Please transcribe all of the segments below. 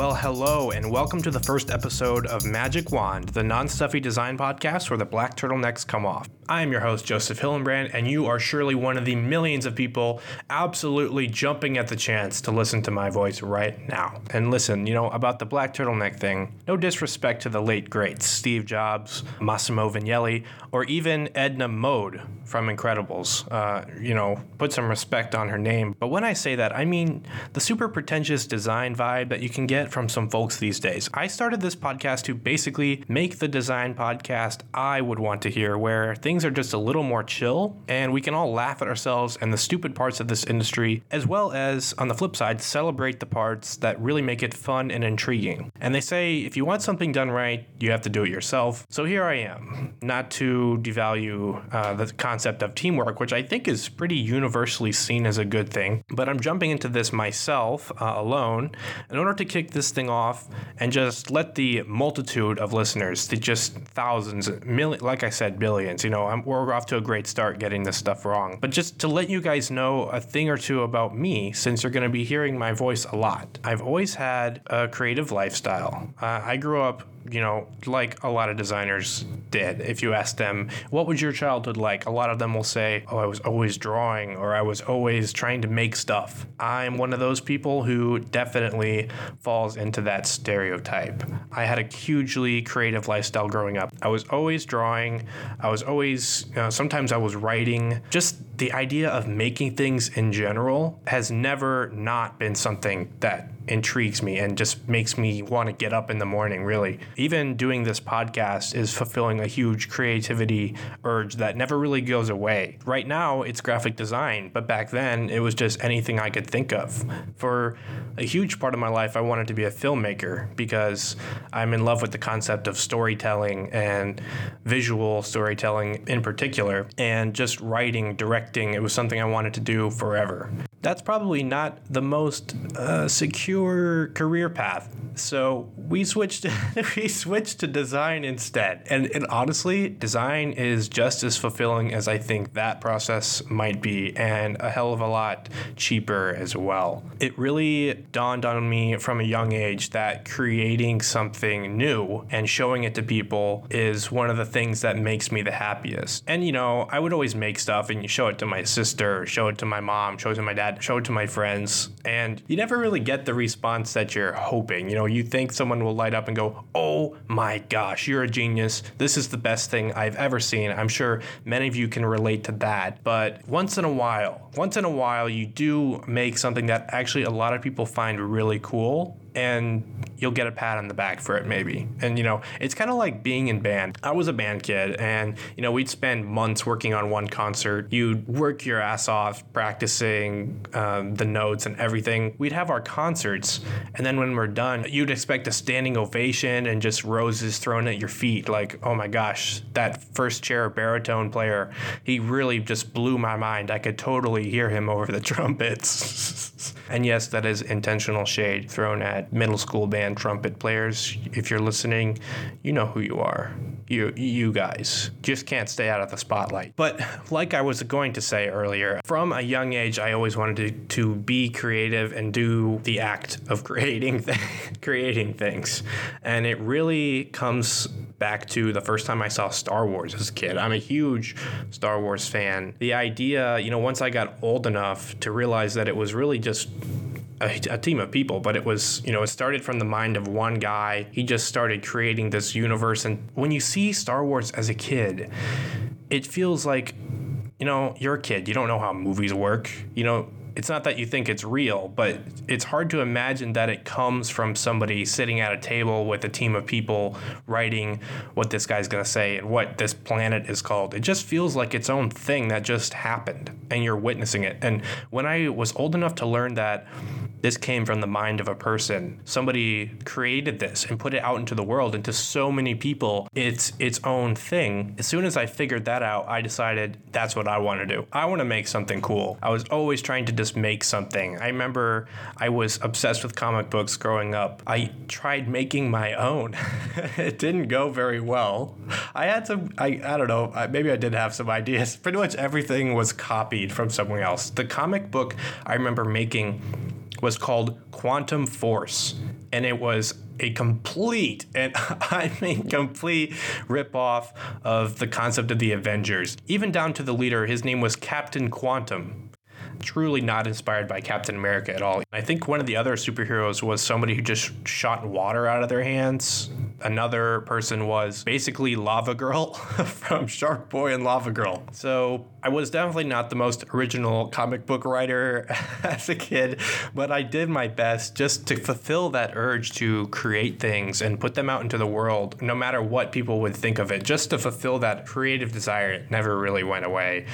Well, hello, and welcome to the first episode of Magic Wand, the non stuffy design podcast where the black turtlenecks come off. I am your host, Joseph Hillenbrand, and you are surely one of the millions of people absolutely jumping at the chance to listen to my voice right now. And listen, you know, about the black turtleneck thing, no disrespect to the late greats, Steve Jobs, Massimo Vignelli, or even Edna Mode from Incredibles. Uh, you know, put some respect on her name. But when I say that, I mean the super pretentious design vibe that you can get from some folks these days. I started this podcast to basically make the design podcast I would want to hear, where things are just a little more chill and we can all laugh at ourselves and the stupid parts of this industry, as well as, on the flip side, celebrate the parts that really make it fun and intriguing. And they say if you want something done right, you have to do it yourself. So here I am, not to devalue uh, the concept of teamwork, which I think is pretty universally seen as a good thing, but I'm jumping into this myself uh, alone in order to kick this thing off and just let the multitude of listeners, the just thousands, million, like I said, billions. You know, I'm, we're off to a great start getting this stuff wrong. But just to let you guys know a thing or two about me, since you're going to be hearing my voice a lot. I've always had a creative lifestyle. Uh, I grew up you know, like a lot of designers did. If you ask them, what was your childhood like? A lot of them will say, oh, I was always drawing or I was always trying to make stuff. I'm one of those people who definitely falls into that stereotype. I had a hugely creative lifestyle growing up. I was always drawing. I was always, you know, sometimes I was writing. Just the idea of making things in general has never not been something that intrigues me and just makes me want to get up in the morning, really. Even doing this podcast is fulfilling a huge creativity urge that never really goes away. Right now, it's graphic design, but back then, it was just anything I could think of. For a huge part of my life, I wanted to be a filmmaker because I'm in love with the concept of storytelling and visual storytelling in particular, and just writing, directing. It was something I wanted to do forever that's probably not the most uh, secure career path. So we switched we switched to design instead. And, and honestly, design is just as fulfilling as I think that process might be and a hell of a lot cheaper as well. It really dawned on me from a young age that creating something new and showing it to people is one of the things that makes me the happiest. And you know, I would always make stuff and you show it to my sister, show it to my mom, show it to my dad show it to my friends, and you never really get the response that you're hoping. You know, you think someone will light up and go, Oh my gosh, you're a genius. This is the best thing I've ever seen. I'm sure many of you can relate to that. But once in a while, once in a while, you do make something that actually a lot of people find really cool and you'll get a pat on the back for it maybe. And you know it's kind of like being in band. I was a band kid and you know we'd spend months working on one concert. You'd work your ass off practicing um, the notes and everything. We'd have our concerts and then when we're done you'd expect a standing ovation and just roses thrown at your feet like oh my gosh that first chair baritone player he really just blew my mind. I could totally hear him over the trumpets. And yes that is intentional shade thrown at middle school band trumpet players. If you're listening, you know who you are. You, you guys just can't stay out of the spotlight. But like I was going to say earlier, from a young age, I always wanted to, to be creative and do the act of creating, th- creating things. And it really comes back to the first time I saw Star Wars as a kid. I'm a huge Star Wars fan. The idea, you know, once I got old enough to realize that it was really just a, a, team of people, but it was, you know, it started from the mind of one guy. He just started creating this universe. And when you see Star Wars as a kid, it feels like, you know, you're a kid. You don't know how movies work. You know, it's not that you think it's real, but it's hard to imagine that it comes from somebody sitting at a table with a team of people writing what this guy's going to say and what this planet is called. It just feels like its own thing that just happened and you're witnessing it. And when I was old enough to learn that this came from the mind of a person. Somebody created this and put it out into the world, into so many people. It's its own thing. As soon as I figured that out, I decided that's what I want to do. I want to make something cool. I was always trying to just make something. I remember I was obsessed with comic books growing up. I tried making my own. it didn't go very well. I had some, I, I don't know, maybe I did have some ideas. Pretty much everything was copied from somewhere else. The comic book I remember making was called Quantum Force. and it was a complete and I mean complete ripoff of the concept of the Avengers, even down to the leader. His name was Captain Quantum truly not inspired by Captain America at all. I think one of the other superheroes was somebody who just shot water out of their hands. Another person was basically Lava Girl from Shark Boy and Lava Girl. So I was definitely not the most original comic book writer as a kid, but I did my best just to fulfill that urge to create things and put them out into the world, no matter what people would think of it, just to fulfill that creative desire. It never really went away.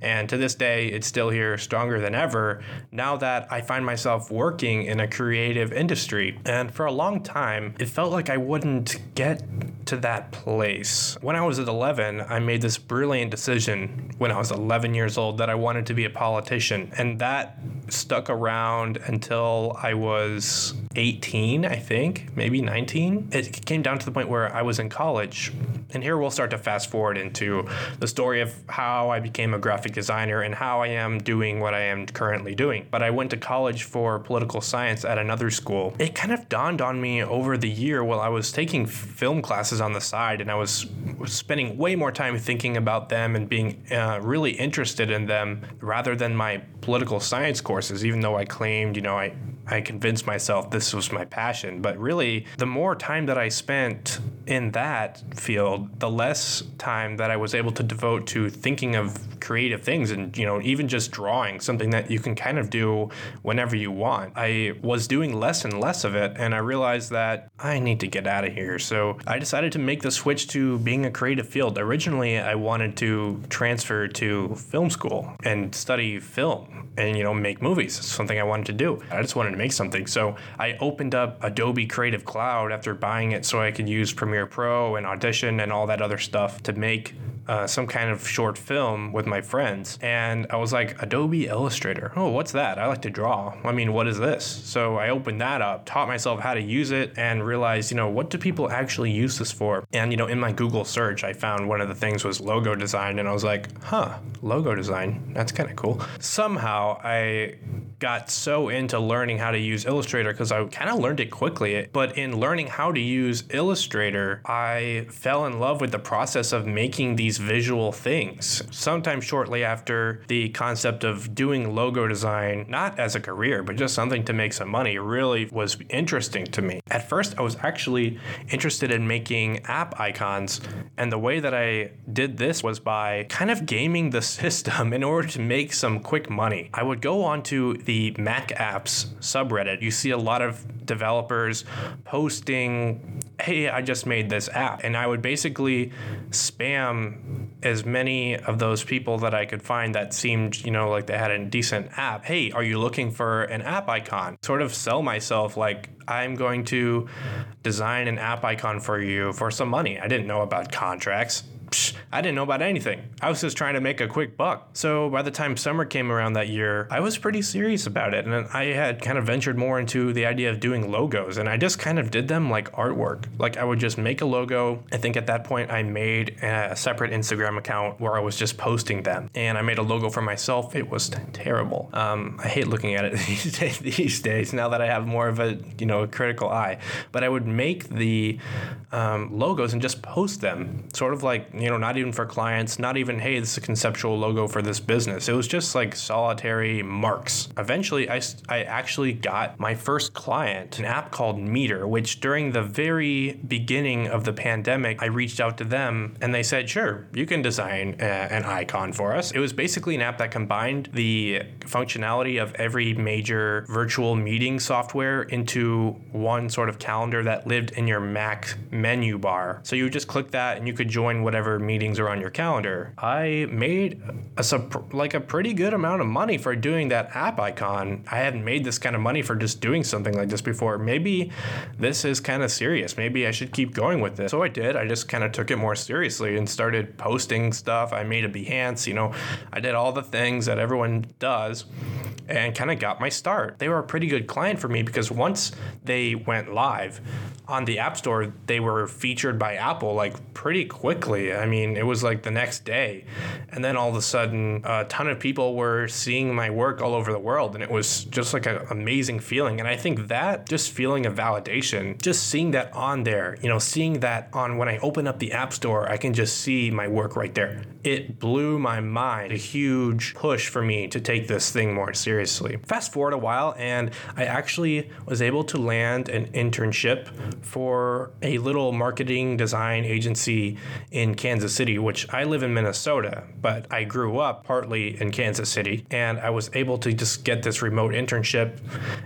And to this day, it's still here, stronger than ever, now that I find myself working in a creative industry. And for a long time, it felt like I wouldn't get to that place. When I was at 11, I made this brilliant decision when I was 11 years old that I wanted to be a politician. And that stuck around until I was 18, I think, maybe 19. It came down to the point where I was in college. And here we'll start to fast forward into the story of how I became a graphic designer and how I am doing what I am currently doing. But I went to college for political science at another school. It kind of dawned on me over the year while I was taking film classes on the side and I was spending way more time thinking about them and being uh, really interested in them rather than my political science courses, even though I claimed, you know, I I convinced myself this was my passion. But really, the more time that I spent in that field, the less time that I was able to devote to thinking of creative things and, you know, even just drawing, something that you can kind of do whenever you want. I was doing less and less of it, and I realized that I need to get out of here. So I decided to make the switch to being a creative field. Originally, I wanted to transfer to film school and study film and, you know, make movies. It's something I wanted to do. I just wanted to make something. So I opened up Adobe Creative Cloud after buying it so I could use Premiere Pro and Audition and all that other stuff to make uh, some kind of short film with my friends. And I was like, Adobe Illustrator. Oh, what's that? I like to draw. I mean, what is this? So I opened that up, taught myself how to use it, and realized, you know, what do people actually use this for? And, you know, in my Google search, I found one of the things was logo design. And I was like, huh, logo design. That's kind of cool. Somehow I got so into learning how to use Illustrator because I kind of learned it quickly. But in learning how to use Illustrator, I fell in love with the process of making these visual things. Sometime shortly after the concept of doing logo design, not as a career, but just something to make some money, really was interesting to me. At first, I was actually interested in making app icons. And the way that I did this was by kind of gaming the system in order to make some quick money. I would go onto the the Mac apps subreddit, you see a lot of developers posting, hey, I just made this app. And I would basically spam as many of those people that I could find that seemed, you know, like they had a decent app. Hey, are you looking for an app icon? Sort of sell myself like I'm going to design an app icon for you for some money. I didn't know about contracts I didn't know about anything. I was just trying to make a quick buck. So by the time summer came around that year, I was pretty serious about it. And I had kind of ventured more into the idea of doing logos. And I just kind of did them like artwork. Like I would just make a logo. I think at that point I made a separate Instagram account where I was just posting them. And I made a logo for myself. It was terrible. Um, I hate looking at it these days now that I have more of a, you know, a critical eye. But I would make the um, logos and just post them, sort of like, you know, not even for clients, not even, hey, this is a conceptual logo for this business. It was just like solitary marks. Eventually, I, I actually got my first client, an app called Meeter, which during the very beginning of the pandemic, I reached out to them and they said, sure, you can design a, an icon for us. It was basically an app that combined the functionality of every major virtual meeting software into one sort of calendar that lived in your Mac menu bar. So you would just click that and you could join whatever whatever meetings are on your calendar. I made a like a pretty good amount of money for doing that app icon. I hadn't made this kind of money for just doing something like this before. Maybe this is kind of serious. Maybe I should keep going with this. So I did. I just kind of took it more seriously and started posting stuff. I made a Behance, you know, I did all the things that everyone does. and kind of got my start. They were a pretty good client for me because once they went live on the App Store, they were featured by Apple like pretty quickly. I mean, it was like the next day. And then all of a sudden, a ton of people were seeing my work all over the world. And it was just like an amazing feeling. And I think that just feeling of validation, just seeing that on there, you know, seeing that on when I open up the App Store, I can just see my work right there. It blew my mind. A huge push for me to take this thing more seriously. Fast forward a while, and I actually was able to land an internship for a little marketing design agency in Kansas City, which I live in Minnesota, but I grew up partly in Kansas City, and I was able to just get this remote internship.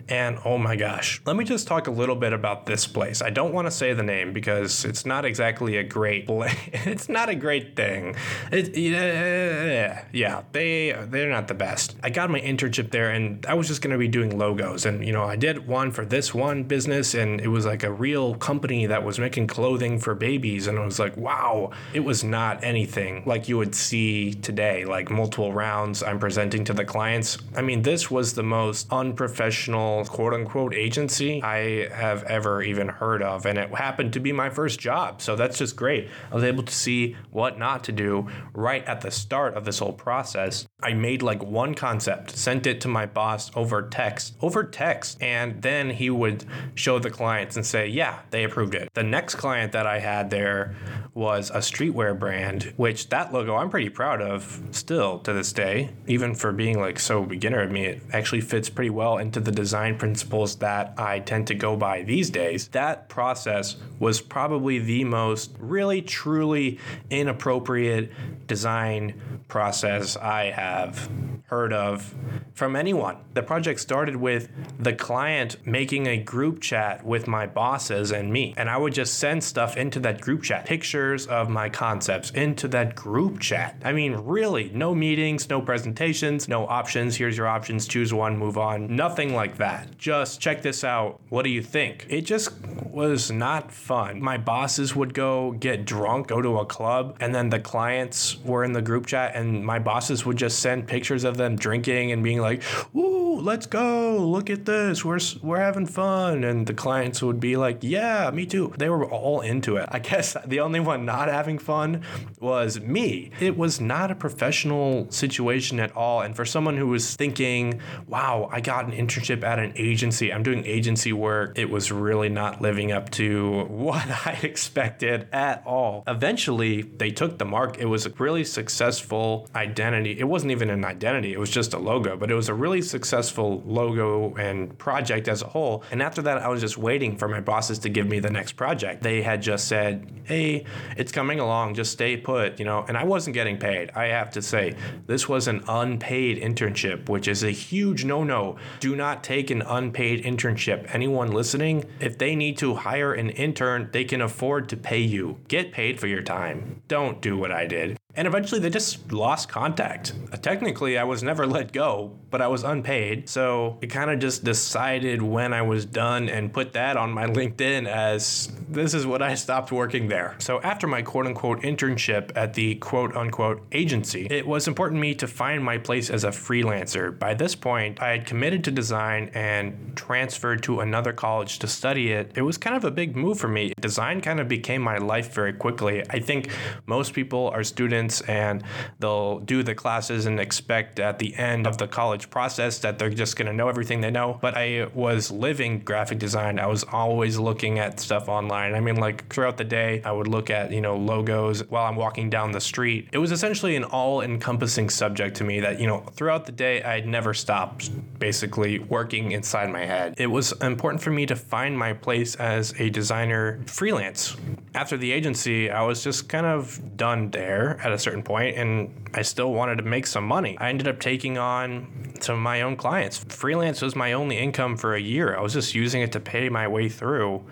And oh my gosh, let me just talk a little bit about this place. I don't want to say the name because it's not exactly a great it's not a great thing. It, yeah, yeah, they they're not the best. I got my internship there, and I was just gonna be doing logos, and you know I did one for this one business, and it was like a real company that was making clothing for babies, and I was like, wow, it was not anything like you would see today, like multiple rounds I'm presenting to the clients. I mean, this was the most unprofessional quote unquote agency I have ever even heard of, and it happened to be my first job, so that's just great. I was able to see what not to do right at the start of this whole process. I made like one concept, sent it to my boss over text, over text, and then he would show the clients and say, yeah, they approved it. The next client that I had there was a streetwear brand, which that logo I'm pretty proud of still to this day, even for being like so beginner of me. It actually fits pretty well into the design principles that I tend to go by these days. That process was probably the most really truly inappropriate design process I have heard of from anyone. The project started with the client making a group chat with my bosses and me. And I would just send stuff into that group chat, pictures of my concepts into that group chat. I mean, really, no meetings, no presentations, no options. Here's your options, choose one, move on. Nothing like that. Just check this out. What do you think? It just was not fun. My bosses would go get drunk, go to a club, and then the clients were in the group chat and my bosses would just send pictures of them drinking and being like, "Ooh, let's go! Look at this. We're we're having fun." And the clients would be like, "Yeah, me too." They were all into it. I guess the only one not having fun was me. It was not a professional situation at all. And for someone who was thinking, "Wow, I got an internship at an agency. I'm doing agency work." It was really not living up to what I expected at all. Eventually, they took the mark. It was a really successful identity. It wasn't even an identity, it was just a logo, but it was a really successful logo and project as a whole. And after that, I was just waiting for my bosses to give me the next project. They had just said, hey, it's coming along, just stay put, you know, and I wasn't getting paid. I have to say, this was an unpaid internship, which is a huge no no. Do not take an unpaid internship. Anyone listening, if they need to hire an intern, they can afford to pay you. Get paid for your time. Don't do what I did. And eventually they just lost contact. Technically, I was never let go, but I was unpaid. So it kind of just decided when I was done and put that on my LinkedIn as this is what I stopped working there. So after my quote unquote internship at the quote unquote agency, it was important to me to find my place as a freelancer. By this point, I had committed to design and transferred to another college to study it. It was kind of a big move for me. Design kind of became my life very quickly. I think most people are students students and they'll do the classes and expect at the end of the college process that they're just going to know everything they know. But I was living graphic design. I was always looking at stuff online. I mean, like throughout the day, I would look at, you know, logos while I'm walking down the street. It was essentially an all encompassing subject to me that, you know, throughout the day, I'd never stopped basically working inside my head. It was important for me to find my place as a designer freelance. After the agency, I was just kind of done there at a certain point and I still wanted to make some money. I ended up taking on some of my own clients. Freelance was my only income for a year. I was just using it to pay my way through,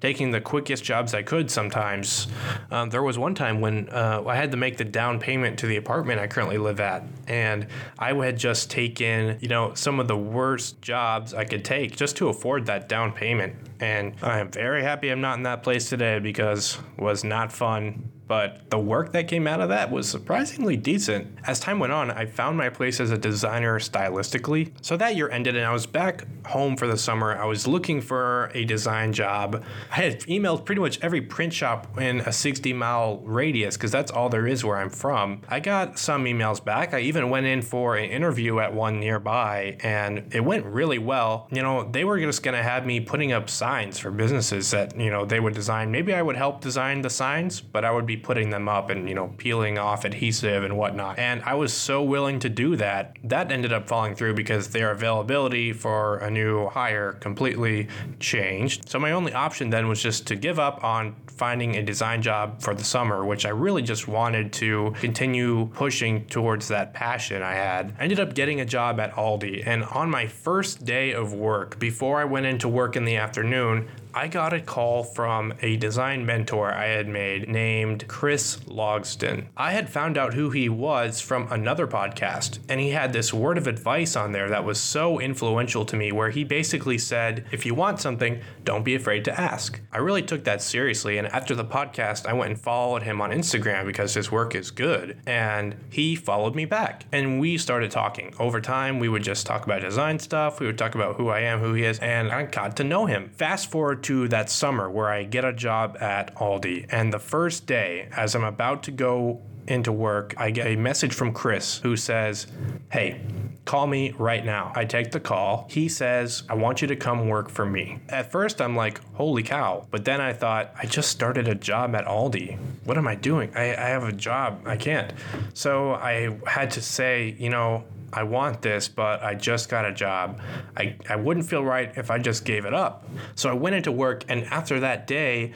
taking the quickest jobs I could sometimes. Um, there was one time when uh, I had to make the down payment to the apartment I currently live at, and I had just taken, you know, some of the worst jobs I could take just to afford that down payment. And I'm very happy I'm not in that place today because it was not fun but the work that came out of that was surprisingly decent. As time went on, I found my place as a designer stylistically. So that year ended, and I was back home for the summer. I was looking for a design job. I had emailed pretty much every print shop in a 60 mile radius because that's all there is where I'm from. I got some emails back. I even went in for an interview at one nearby, and it went really well. You know, they were just going to have me putting up signs for businesses that, you know, they would design. Maybe I would help design the signs, but I would putting them up and, you know, peeling off adhesive and whatnot. And I was so willing to do that. That ended up falling through because their availability for a new hire completely changed. So my only option then was just to give up on finding a design job for the summer, which I really just wanted to continue pushing towards that passion I had. I ended up getting a job at Aldi, and on my first day of work, before I went into work in the afternoon, I got a call from a design mentor I had made named Chris Logston. I had found out who he was from another podcast, and he had this word of advice on there that was so influential to me where he basically said, If you want something, don't be afraid to ask. I really took that seriously, and after the podcast, I went and followed him on Instagram because his work is good, and he followed me back, and we started talking. Over time, we would just talk about design stuff, we would talk about who I am, who he is, and I got to know him. Fast forward to that summer where I get a job at Aldi. And the first day, as I'm about to go into work, I get a message from Chris who says, Hey, call me right now. I take the call. He says, I want you to come work for me. At first, I'm like, Holy cow. But then I thought, I just started a job at Aldi. What am I doing? I, I have a job. I can't. So I had to say, you know, I want this, but I just got a job. I, I wouldn't feel right if I just gave it up. So I went into work, and after that day,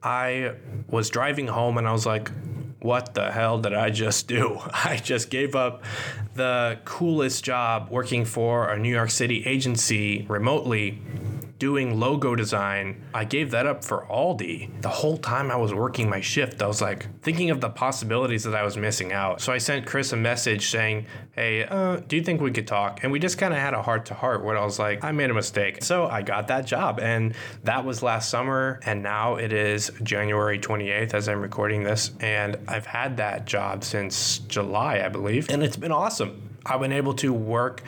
I was driving home and I was like, what the hell did I just do? I just gave up the coolest job working for a New York City agency remotely doing logo design, I gave that up for Aldi. The whole time I was working my shift, I was like thinking of the possibilities that I was missing out. So I sent Chris a message saying, Hey, uh, do you think we could talk? And we just kind of had a heart to heart where I was like, I made a mistake. So I got that job. And that was last summer. And now it is January 28th as I'm recording this. And I've had that job since July, I believe. And it's been awesome. I've been able to work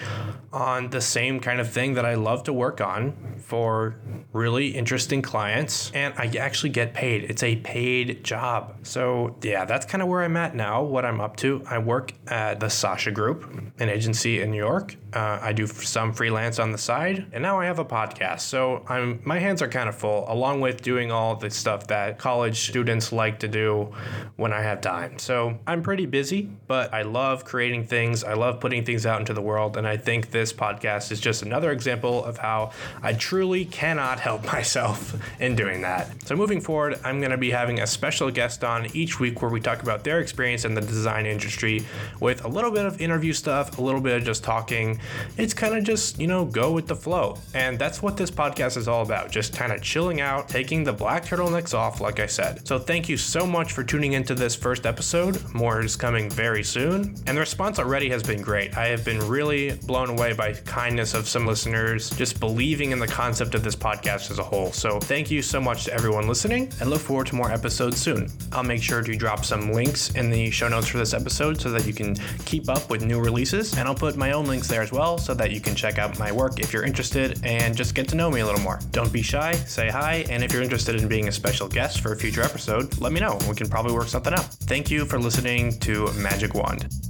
on the same kind of thing that I love to work on for really interesting clients, and I actually get paid. It's a paid job. So, yeah, that's kind of where I'm at now, what I'm up to. I work at the Sasha Group, an agency in New York. Uh, I do some freelance on the side, and now I have a podcast. So, I'm my hands are kind of full, along with doing all the stuff that college students like to do when I have time. So, I'm pretty busy, but I love creating things. I love putting things out into the world. And I think this podcast is just another example of how I truly cannot help myself in doing that. So moving forward, I'm going to be having a special guest on each week where we talk about their experience in the design industry with a little bit of interview stuff, a little bit of just talking. It's kind of just, you know, go with the flow. And that's what this podcast is all about just kind of chilling out, taking the black turtlenecks off, like I said. So thank you so much for tuning into this first episode. More is coming very soon. And the response already has been great great. I have been really blown away by kindness of some listeners, just believing in the concept of this podcast as a whole. So thank you so much to everyone listening and look forward to more episodes soon. I'll make sure to drop some links in the show notes for this episode so that you can keep up with new releases. And I'll put my own links there as well so that you can check out my work if you're interested and just get to know me a little more. Don't be shy, say hi, and if you're interested in being a special guest for a future episode, let me know. We can probably work something out. Thank you for listening to Magic Wand.